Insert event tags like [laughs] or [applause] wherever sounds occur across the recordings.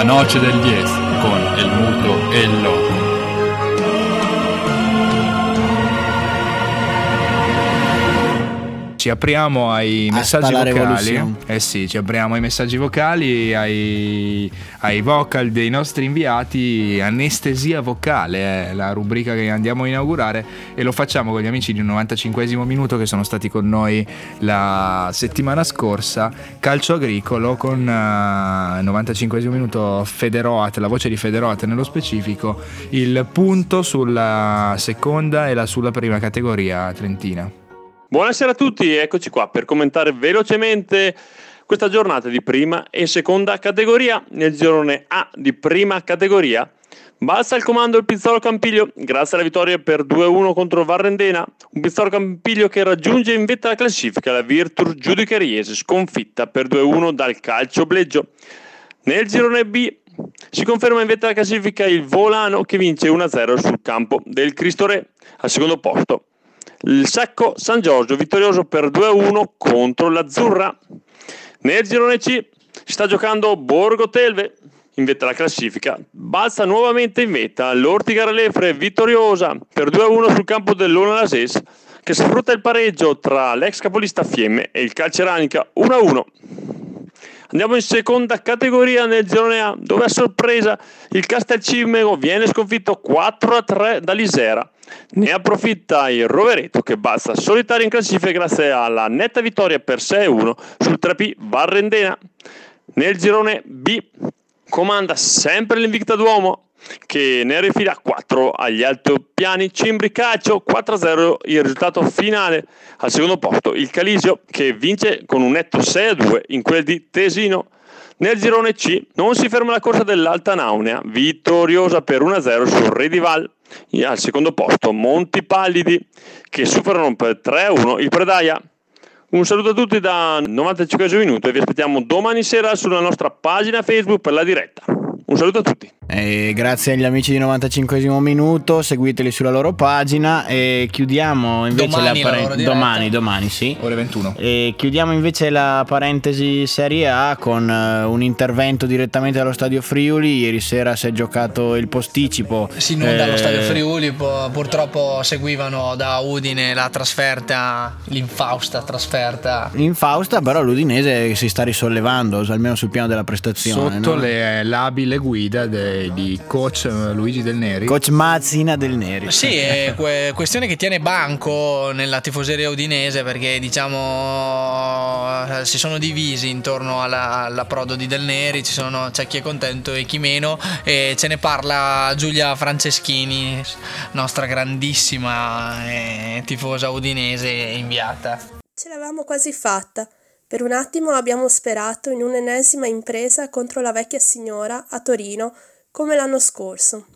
La noce del 10 con el muto e il. Ci apriamo ai Hasta messaggi vocali. revolution. Eh sì, ci apriamo ai messaggi vocali, ai, ai vocal dei nostri inviati. Anestesia vocale è la rubrica che andiamo a inaugurare e lo facciamo con gli amici di 95 minuto che sono stati con noi la settimana scorsa. Calcio agricolo con eh, 95 minuto Federoat, la voce di Federoat nello specifico, il punto sulla seconda e la sulla prima categoria trentina. Buonasera a tutti, eccoci qua per commentare velocemente questa giornata di prima e seconda categoria. Nel girone A di prima categoria balza al comando il Pizzolo Campiglio grazie alla vittoria per 2-1 contro Varrendena. Un Pizzolo Campiglio che raggiunge in vetta la classifica la Virtus Giudicariese sconfitta per 2-1 dal Calcio Bleggio. Nel girone B si conferma in vetta la classifica il Volano che vince 1-0 sul campo del Cristo Re al secondo posto il Sacco San Giorgio vittorioso per 2-1 contro l'Azzurra. Nel girone C si sta giocando Borgo Telve in vetta alla classifica. Balza nuovamente in vetta l'Ortiga Lefre vittoriosa per 2-1 sul campo dell'Ona Lases che sfrutta il pareggio tra l'ex capolista Fiemme e il Calceranica 1-1. Andiamo in seconda categoria nel girone A, dove a sorpresa il Castelcimego viene sconfitto 4-3 dall'Isera. Ne approfitta il Rovereto che balza solitario in classifica grazie alla netta vittoria per 6-1 sul 3P Varrendena. Nel girone B comanda sempre l'Invicta Duomo che ne rifila 4 agli altopiani. Cimbri Calcio 4-0 il risultato finale. Al secondo posto il Calisio che vince con un netto 6-2 in quel di Tesino. Nel girone C non si ferma la corsa dell'Alta Naunea vittoriosa per 1-0 sul Redival. Al secondo posto Monti Pallidi che superano per 3-1 il Predaia. Un saluto a tutti da 95 minuto e vi aspettiamo domani sera sulla nostra pagina Facebook per la diretta. Un saluto a tutti. E grazie agli amici di 95 minuto, seguiteli sulla loro pagina e chiudiamo invece Domani la diretta. Domani, domani, sì. Ore 21. E chiudiamo invece la parentesi Serie A con eh, un intervento direttamente dallo stadio Friuli. Ieri sera si è giocato il posticipo. Si inonda allo Eh, stadio Friuli, pu- purtroppo seguivano da Udine la trasferta, l'infausta trasferta. In Fausta, però l'Udinese si sta risollevando, almeno sul piano della prestazione. Sotto no? le labile guida di coach eh, Luigi Del Neri. Coach Mazzina del Neri. Sì, [laughs] è que- questione che tiene banco nella tifoseria udinese perché diciamo si sono divisi intorno alla- all'approdo di Del Neri, ci sono- c'è chi è contento e chi meno e ce ne parla Giulia Franceschini, nostra grandissima eh, tifosa udinese inviata. Ce l'avevamo quasi fatta. Per un attimo abbiamo sperato in un'ennesima impresa contro la vecchia signora a Torino, come l'anno scorso.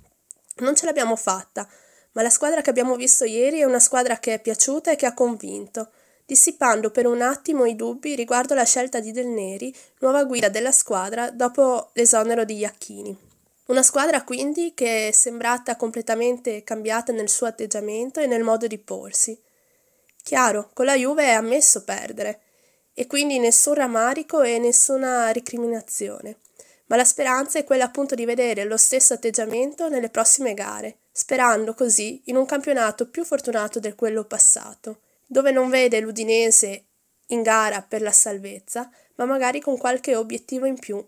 Non ce l'abbiamo fatta, ma la squadra che abbiamo visto ieri è una squadra che è piaciuta e che ha convinto, dissipando per un attimo i dubbi riguardo la scelta di Del Neri, nuova guida della squadra dopo l'esonero di Iacchini. Una squadra quindi che è sembrata completamente cambiata nel suo atteggiamento e nel modo di porsi. Chiaro, con la Juve è ammesso perdere e quindi nessun rammarico e nessuna recriminazione. Ma la speranza è quella appunto di vedere lo stesso atteggiamento nelle prossime gare, sperando così in un campionato più fortunato del quello passato, dove non vede l'Udinese in gara per la salvezza, ma magari con qualche obiettivo in più.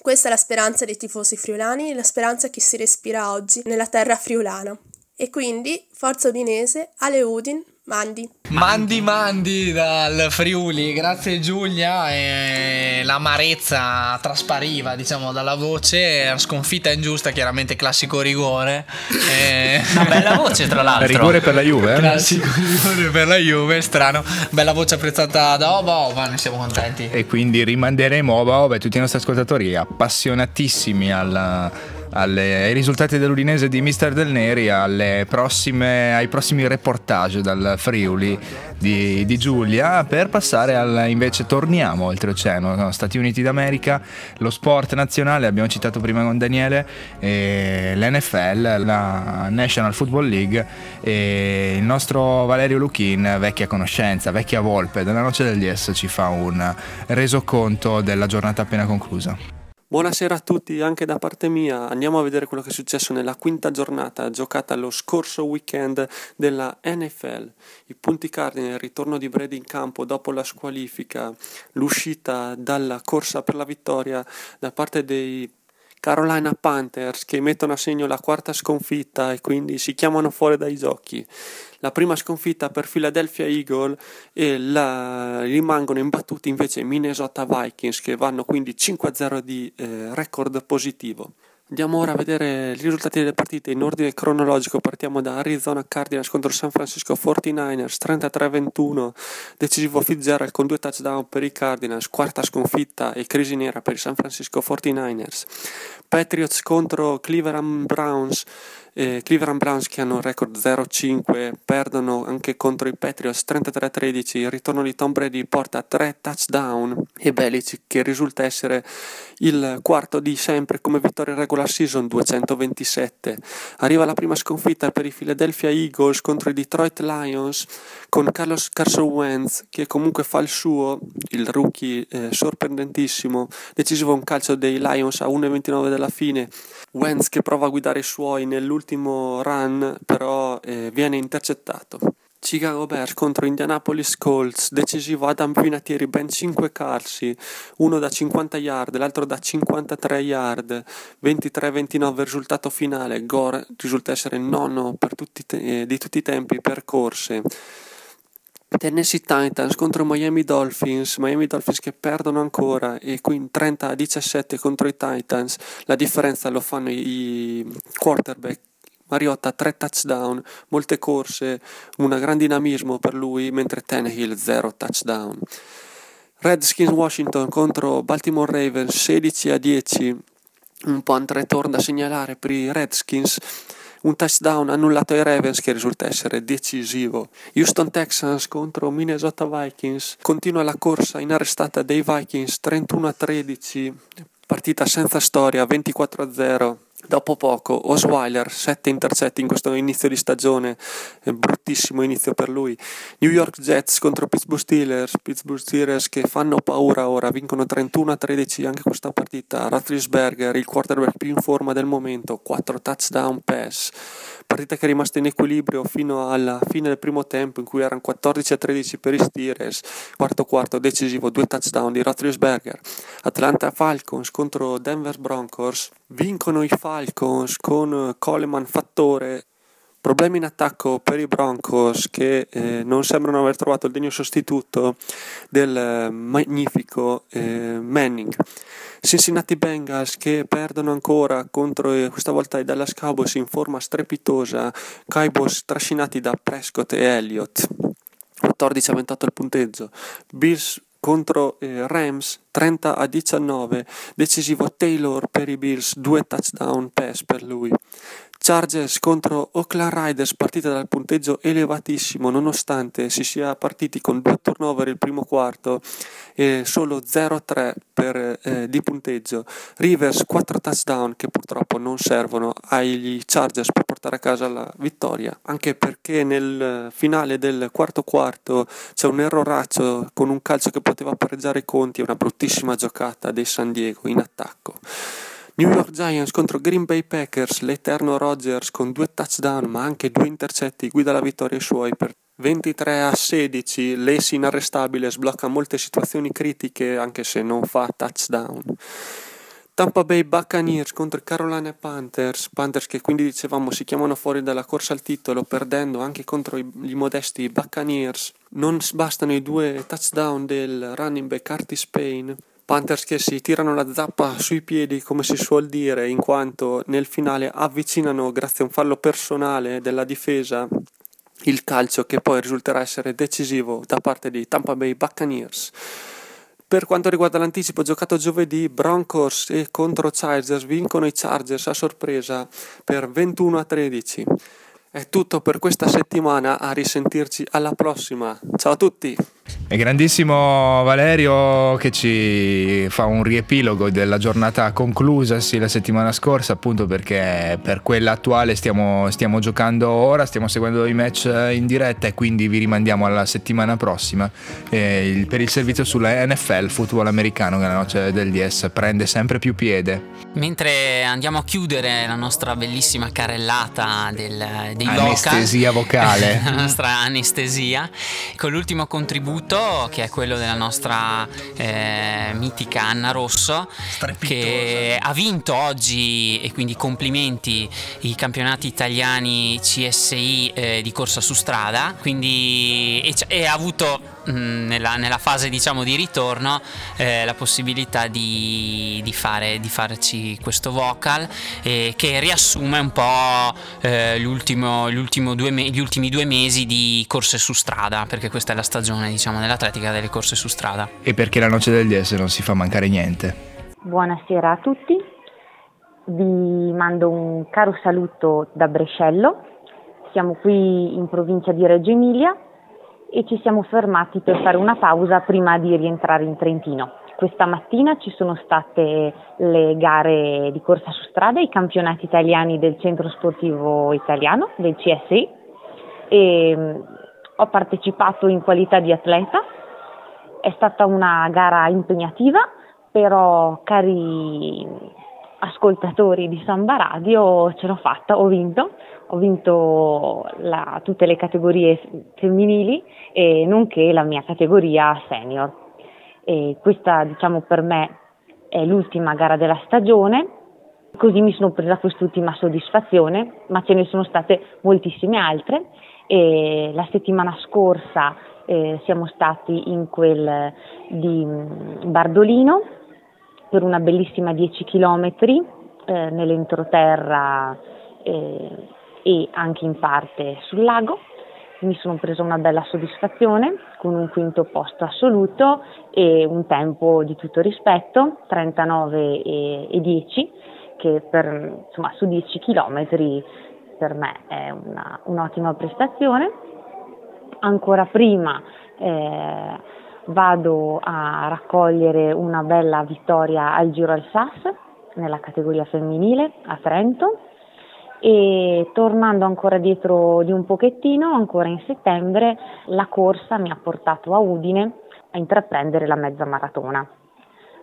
Questa è la speranza dei tifosi friulani, la speranza che si respira oggi nella terra friulana. E quindi, forza udinese, Ale Udin, mandi. Mandi mandi dal Friuli, grazie Giulia. E l'amarezza traspariva, diciamo, dalla voce. Sconfitta ingiusta, chiaramente classico rigore. [laughs] E... Una bella voce, tra l'altro. Rigore per la Juve? eh? Classico rigore per la Juve, strano. Bella voce apprezzata da Oba Oba, ne siamo contenti. E quindi rimanderemo Oba Oba e tutti i nostri ascoltatori appassionatissimi alla- alle- ai risultati dell'Udinese di Mister Del Neri, prossime- ai prossimi reportage dal Friuli di, di Giulia, per passare al invece torniamo oltreoceano, no? Stati Uniti d'America, lo sport nazionale, abbiamo citato prima con Daniele, l'NFL, la National Football League e il nostro Valerio Luchin, vecchia conoscenza, vecchia volpe della noce del DS ci fa un resoconto della giornata appena conclusa. Buonasera a tutti, anche da parte mia. Andiamo a vedere quello che è successo nella quinta giornata giocata lo scorso weekend della NFL. I punti cardine, il ritorno di Brady in campo dopo la squalifica, l'uscita dalla corsa per la vittoria da parte dei Carolina Panthers che mettono a segno la quarta sconfitta e quindi si chiamano fuori dai giochi. La prima sconfitta per Philadelphia Eagle e la, rimangono imbattuti invece Minnesota Vikings che vanno quindi 5-0 di eh, record positivo. Andiamo ora a vedere i risultati delle partite in ordine cronologico. Partiamo da Arizona Cardinals contro San Francisco 49ers 33-21, decisivo Fitzgerald con due touchdown per i Cardinals, quarta sconfitta e crisi nera per i San Francisco 49ers. Patriots contro Cleveland Browns eh, Cleveland Browns che hanno un record 0-5 perdono anche contro i Patriots 33-13, il ritorno di Tom Brady porta 3 touchdown e Belichick che risulta essere il quarto di sempre come vittoria regular season 227. Arriva la prima sconfitta per i Philadelphia Eagles contro i Detroit Lions con Carlos Carson Wentz che comunque fa il suo, il rookie eh, sorprendentissimo, decisivo un calcio dei Lions a 1.29 della fine, Wentz che prova a guidare i suoi nell'ultimo ultimo run però eh, viene intercettato. Chicago Bears contro Indianapolis Colts, decisivo Adam Vinatieri, ben 5 calci, uno da 50 yard, l'altro da 53 yard, 23-29 risultato finale, Gore risulta essere nono tutti te- eh, di tutti i tempi per corse. Tennessee Titans contro Miami Dolphins, Miami Dolphins che perdono ancora e quindi 30 a 17 contro i Titans, la differenza lo fanno i quarterback Mariotta 3 touchdown, molte corse, un gran dinamismo per lui, mentre Tannehill 0 touchdown. Redskins Washington contro Baltimore Ravens 16 a 10, un punt return da segnalare per i Redskins un touchdown annullato ai Ravens che risulta essere decisivo. Houston Texans contro Minnesota Vikings, continua la corsa inarrestata dei Vikings 31 a 13, partita senza storia 24 a 0. Dopo poco Osweiler, 7 intercetti in questo inizio di stagione, bruttissimo inizio per lui. New York Jets contro Pittsburgh Steelers, Pittsburgh Steelers che fanno paura ora, vincono 31 a 13 anche questa partita. Roethlisberger, il quarterback più in forma del momento, 4 touchdown pass partita che è rimasta in equilibrio fino alla fine del primo tempo in cui erano 14 a 13 per i Steelers, quarto quarto decisivo, due touchdown di Roethlisberger. Atlanta Falcons contro Denver Broncos, vincono i Falcons con Coleman fattore Problemi in attacco per i Broncos che eh, non sembrano aver trovato il degno sostituto del eh, magnifico eh, Manning. Cincinnati Bengals che perdono ancora contro eh, questa volta i Dallas Cowboys in forma strepitosa, Cowboys trascinati da Prescott e Elliott. 14 a 28 il punteggio. Bills contro eh, Rams 30 a 19, decisivo Taylor per i Bills, due touchdown pass per lui. Chargers contro Oakland Riders, partita dal punteggio elevatissimo nonostante si sia partiti con due turnover il primo quarto e solo 0-3 per, eh, di punteggio. Rivers 4 touchdown che purtroppo non servono agli Chargers per portare a casa la vittoria, anche perché nel finale del quarto quarto c'è un erroraccio con un calcio che poteva pareggiare i conti e una bruttissima giocata dei San Diego in attacco. New York Giants contro Green Bay Packers, l'eterno Rodgers con due touchdown ma anche due intercetti guida la vittoria ai suoi per 23 a 16, Lacy inarrestabile sblocca molte situazioni critiche anche se non fa touchdown. Tampa Bay Buccaneers contro Carolina Panthers, Panthers che quindi dicevamo si chiamano fuori dalla corsa al titolo perdendo anche contro i, i modesti Buccaneers. Non bastano i due touchdown del running back Artis Payne Panthers che si tirano la zappa sui piedi, come si suol dire, in quanto nel finale avvicinano, grazie a un fallo personale della difesa, il calcio che poi risulterà essere decisivo da parte di Tampa Bay Buccaneers. Per quanto riguarda l'anticipo giocato giovedì, Broncos e contro Chargers vincono i Chargers a sorpresa per 21 a 13. È tutto per questa settimana, a risentirci alla prossima. Ciao a tutti! E grandissimo Valerio che ci fa un riepilogo della giornata conclusasi la settimana scorsa, appunto perché per quella attuale stiamo, stiamo, giocando ora, stiamo seguendo i match in diretta e quindi vi rimandiamo alla settimana prossima. Eh, il, per il servizio sulla NFL, football americano, che la noce del DS prende sempre più piede. Mentre andiamo a chiudere la nostra bellissima carrellata del, dei anestesia vocal, vocale, [laughs] la nostra anestesia, con l'ultimo contributo che è quello della nostra eh, mitica Anna Rosso che ha vinto oggi e quindi complimenti i campionati italiani CSI eh, di corsa su strada. Quindi e, e ha avuto nella, nella, fase diciamo di ritorno eh, la possibilità di, di, fare, di, farci questo vocal eh, che riassume un po' eh, l'ultimo, l'ultimo due me- gli ultimi due mesi di corse su strada perché questa è la stagione diciamo nell'atletica delle corse su strada. E perché la noce del DS non si fa mancare niente? Buonasera a tutti. Vi mando un caro saluto da Brescello. Siamo qui in provincia di Reggio Emilia e ci siamo fermati per fare una pausa prima di rientrare in Trentino. Questa mattina ci sono state le gare di corsa su strada, i campionati italiani del centro sportivo italiano, del CSI, e mm, ho partecipato in qualità di atleta. È stata una gara impegnativa, però cari ascoltatori di Samba Radio ce l'ho fatta, ho vinto, ho vinto la, tutte le categorie femminili e nonché la mia categoria senior. E questa diciamo per me è l'ultima gara della stagione, così mi sono presa quest'ultima soddisfazione, ma ce ne sono state moltissime altre e la settimana scorsa eh, siamo stati in quel di mm, Bardolino per una bellissima 10 km eh, nell'entroterra eh, e anche in parte sul lago. Mi sono presa una bella soddisfazione con un quinto posto assoluto e un tempo di tutto rispetto, 39 e, e 10, che per, insomma, su 10 km per me è una, un'ottima prestazione. Ancora prima eh, vado a raccogliere una bella vittoria al Giro al Sas nella categoria femminile a Trento. E tornando ancora dietro di un pochettino, ancora in settembre, la corsa mi ha portato a Udine a intraprendere la mezza maratona.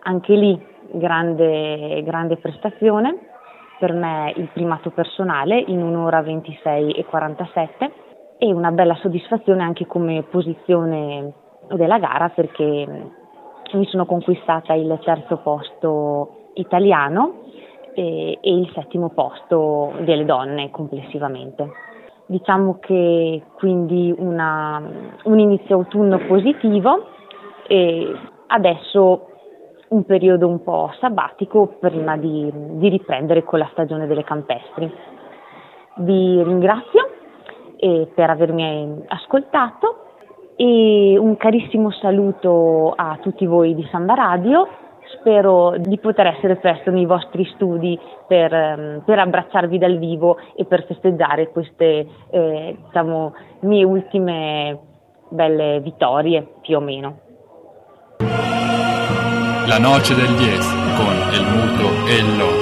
Anche lì grande, grande prestazione, per me il primato personale in un'ora 26 e 47 e una bella soddisfazione anche come posizione della gara perché mi sono conquistata il terzo posto italiano e, e il settimo posto delle donne complessivamente. Diciamo che quindi una, un inizio autunno positivo e adesso un periodo un po' sabbatico prima di, di riprendere con la stagione delle campestri. Vi ringrazio eh, per avermi ascoltato e un carissimo saluto a tutti voi di Samba Radio Spero di poter essere presto nei vostri studi per, ehm, per abbracciarvi dal vivo e per festeggiare queste eh, diciamo, mie ultime belle vittorie, più o meno. La noce del 10 con il muto e il loco.